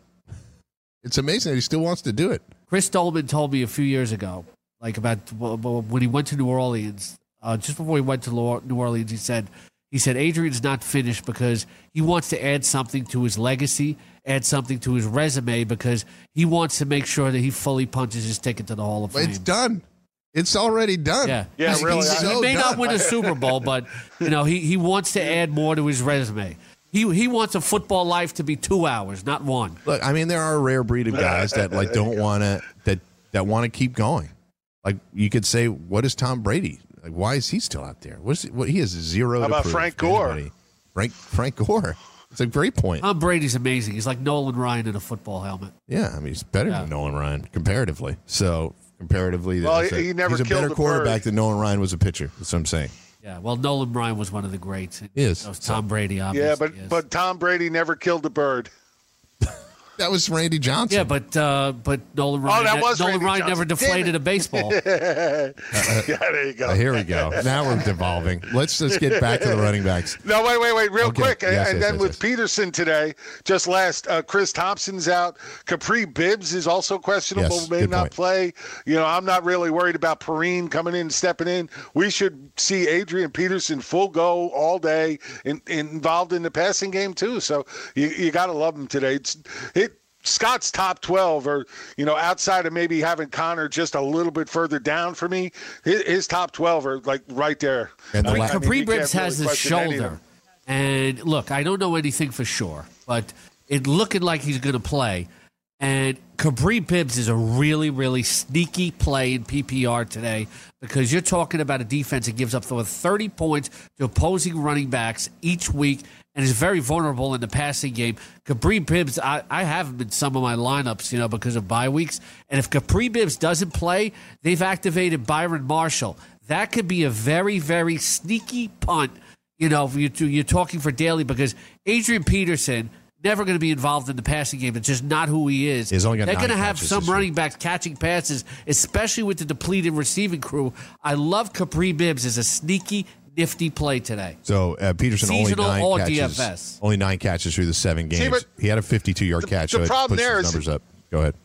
It's amazing that he still wants to do it. Chris Doleman told me a few years ago, like about w- w- when he went to New Orleans, uh, just before he went to New Orleans, he said, he said Adrian's not finished because he wants to add something to his legacy, add something to his resume because he wants to make sure that he fully punches his ticket to the Hall of Fame. It's done. It's already done. Yeah, Yeah, He's- really, he's- I- he So may not win a Super Bowl, but you know he, he wants to add more to his resume. He he wants a football life to be two hours, not one. Look, I mean, there are a rare breed of guys that like don't want to that that want to keep going. Like you could say, what is Tom Brady? Like, why is he still out there? What is what? He has zero. How to about Frank Gore? anybody. Frank Frank Gore. It's a great point. Tom Brady's amazing. He's like Nolan Ryan in a football helmet. Yeah, I mean, he's better Yeah. than Nolan Ryan comparatively. So comparatively, Well, he- a- he never he's a killed better a quarterback bird. than Nolan Ryan was a pitcher. That's what I'm saying. Yeah, well, Nolan Ryan was one of the greats. He is. That was Tom Brady, Yeah, but yes. but Tom Brady never killed a bird. That was Randy Johnson. yeah, but uh, but Nolan Ryan, oh, that was Nolan Randy Ryan Johnson. never deflated a baseball. yeah, there you go. Uh, here we go. Now we're devolving. Let's just get back to the running backs. No, wait, wait, wait, real Okay. quick. And- Yes, and yes, then yes, with yes. Peterson today, just last, uh, Chris Thompson's out. Kapri Bibbs is also questionable, Yes, may not point. play. You know, I'm not really worried about Perine coming in and stepping in. We should see Adrian Peterson full go all day, in, involved in the passing game too. So you, you got to love him today. It's, it. Scott's top 12, or, you know, outside of maybe having Conner just a little bit further down for me, his, his top 12 are like right there. And the I mean, la- I mean, Kapri you can't Bibbs really has his question any of them. shoulder. And look, I don't know anything for sure, but it looking like he's going to play. And Kapri Bibbs is a really, really sneaky play in PPR today because you're talking about a defense that gives up over 30 points to opposing running backs each week and is very vulnerable in the passing game. Kapri Bibbs, I, I have him in some of my lineups, you know, because of bye weeks. And if Kapri Bibbs doesn't play, they've activated Byron Marshall. That could be a very, very sneaky punt you know, if you- you're talking for daily because Adrian Peterson never going to be involved in the passing game. It's just not who he is. He's only got They're going to have some running backs catching passes, especially with the depleted receiving crew. I love Kapri Bibbs as a sneaky, nifty play today. So uh, Peterson Seasonal only nine or catches. DFS? Only nine catches through the seven games. but he had a 52 yard catch. the so problem puts there his is- numbers up. Go ahead.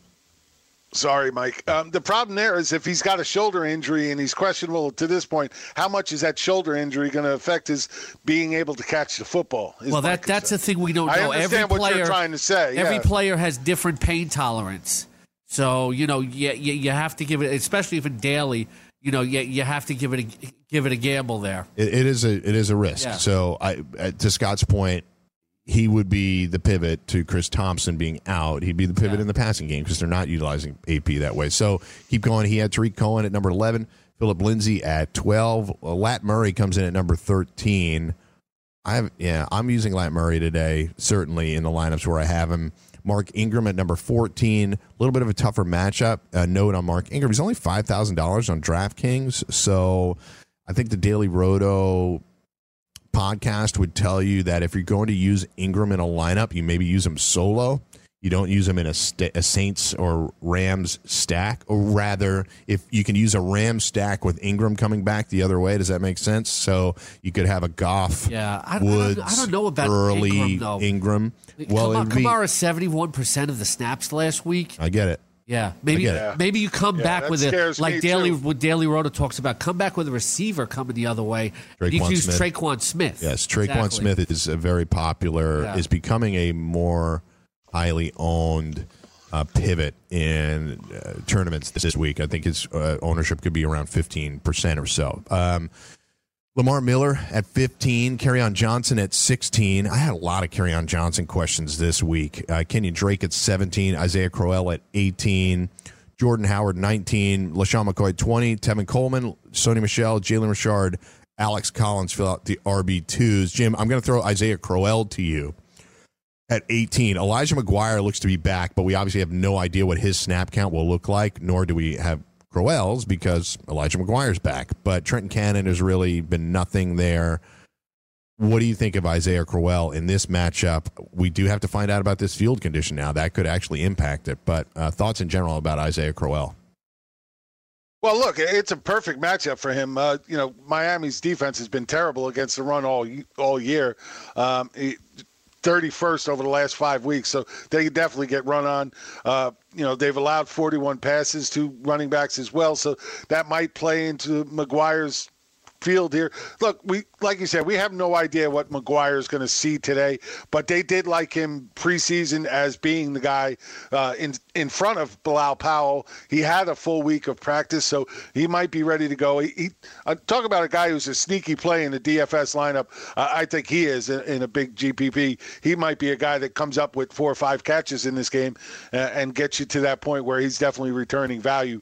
Sorry, Mike. Um, the problem there is if he's got a shoulder injury and he's questionable to this point, how much is that shoulder injury going to affect his being able to catch the football? Well, my that that's the thing we don't know. I understand every what player, you're trying to say. Every yeah. player has different pain tolerance. So you know, you, you, you have to give it, especially if in daily. You know, you, you have to give it a give it a gamble there. It, it is a it is a risk. Yeah. So I to Scott's point, he would be the pivot to Chris Thompson being out. He'd be the pivot Yeah. in the passing game because they're not utilizing AP that way. So keep going. He had Tarik Cohen at number eleven, Phillip Lindsay at twelve. Uh, Lat Murray comes in at number thirteen. I have yeah, I'm using Lat Murray today, certainly in the lineups where I have him. Mark Ingram at number 14. A little bit of a tougher matchup. Uh, note on Mark Ingram. He's only $5,000 on DraftKings. So I think the Daily Roto podcast would tell you that if you're going to use Ingram in a lineup, you maybe use him solo. You don't use them in a, sta a Saints or Rams stack, or rather, if you can use a Rams stack with Ingram coming back the other way, does that make sense? So you could have a Goff, Yeah, I- I don't- Woods, I don't know about early Ingram, though. Ingram. Well, Kamara, it'd seventy one percent of the snaps last week. I get it. Yeah, maybe Again. maybe you come Yeah, back with a scares like Daily too. what Daily Roto talks about. Come back with a receiver coming the other way. you Tre'Quan can use Smith. Tre'Quan Smith. Yes, Tre'Quan Exactly. Smith is a very popular, Yeah. is becoming a more highly owned uh, pivot in uh, tournaments this week. I think his uh, ownership could be around 15% or so. Um, Lamar Miller at 15, on Johnson at 16. I had a lot of on Johnson questions this week. Uh, Kenyan Drake at 17, Isaiah Crowell at 18, Jordan Howard 19, LeSean McCoy 20, Tevin Coleman, Sony Michel, Jalen Richard, Alex Collins fill out the RB2s. Jim, I'm going to throw Isaiah Crowell to you at 18. Elijah McGuire looks to be back, but we obviously have no idea what his snap count will look like, nor do we have Crowell's because Elijah McGuire's back. But Trenton Cannon has really been nothing there. What do you think of Isaiah Crowell in this matchup? We do have to find out about this field condition now. That could actually impact it. But uh, thoughts in general about Isaiah Crowell? Well, look, it's a perfect matchup for him. Uh, you know, Miami's defense has been terrible against the run all all year. Um, 31st over the last five weeks, so they definitely get run on. Uh, you know, they've allowed 41 passes to running backs as well, so that might play into McGuire's field here. Look, we like you said, we have no idea what McGuire is going to see today, but they did like him preseason as being the guy uh, in in front of Bilal Powell. He had a full week of practice, so he might be ready to go. He, he uh, talk about a guy who's a sneaky play in the DFS lineup. Uh, I think he is in, in a big GPP. He might be a guy that comes up with four or five catches in this game uh, and gets you to that point where he's definitely returning value.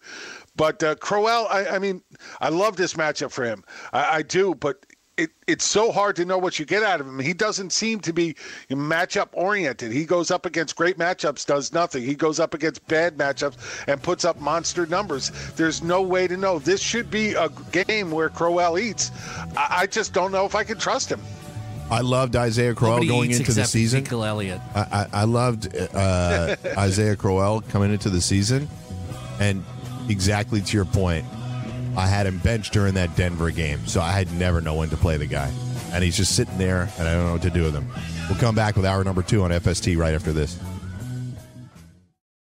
But uh, Crowell, I, I mean, I love this matchup for him. I, I do, but it, it's so hard to know what you get out of him. He doesn't seem to be matchup oriented. He goes up against great matchups, does nothing. He goes up against bad matchups and puts up monster numbers. There's no way to know. This should be a game where Crowell eats. I, I just don't know if I can trust him. I loved Isaiah Crowell Nobody going into the season. Ezekiel Elliott. I, I, I loved uh, Isaiah Crowell coming into the season, and exactly to your point, I had him benched during that Denver game, so I had never know when to play the guy, and he's just sitting there, and I don't know what to do with him. We'll come back with hour number two on FST right after this.